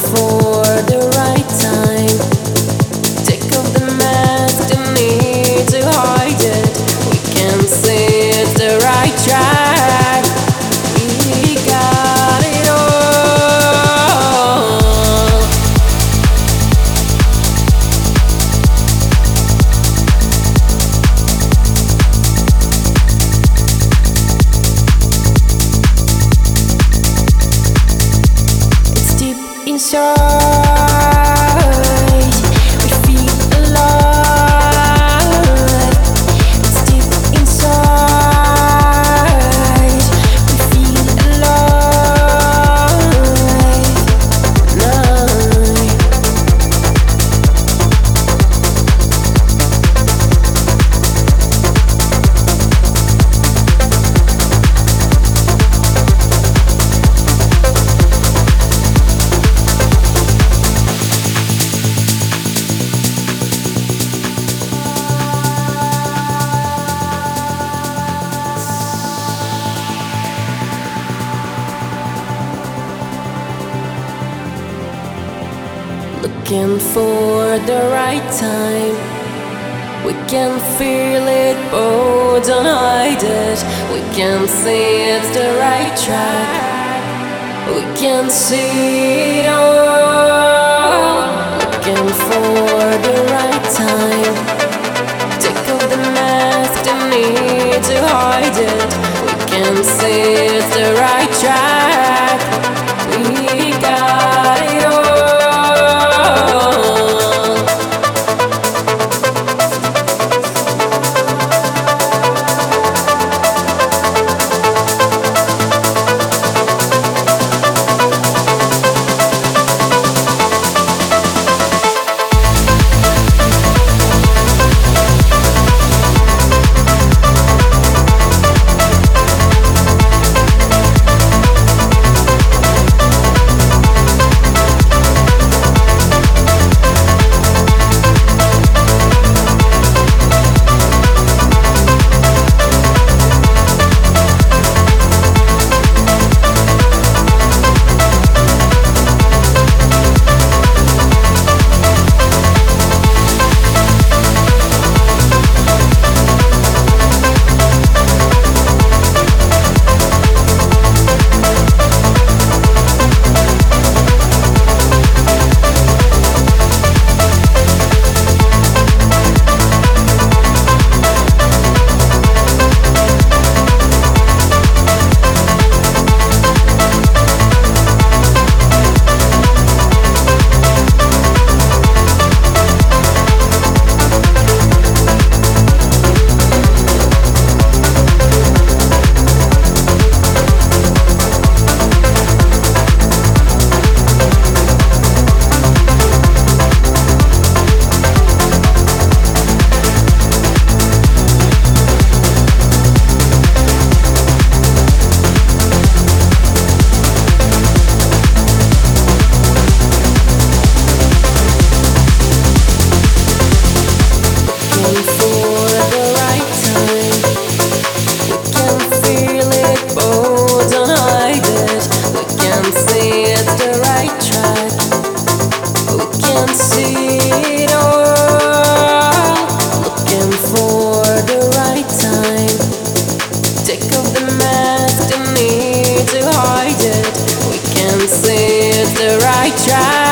for Looking for the right time. We can feel it, but don't hide it. We can see it's the right track. We can see it all. Looking for the right time. Take off the mask, don't need to hide it. We can see it's the right track. I try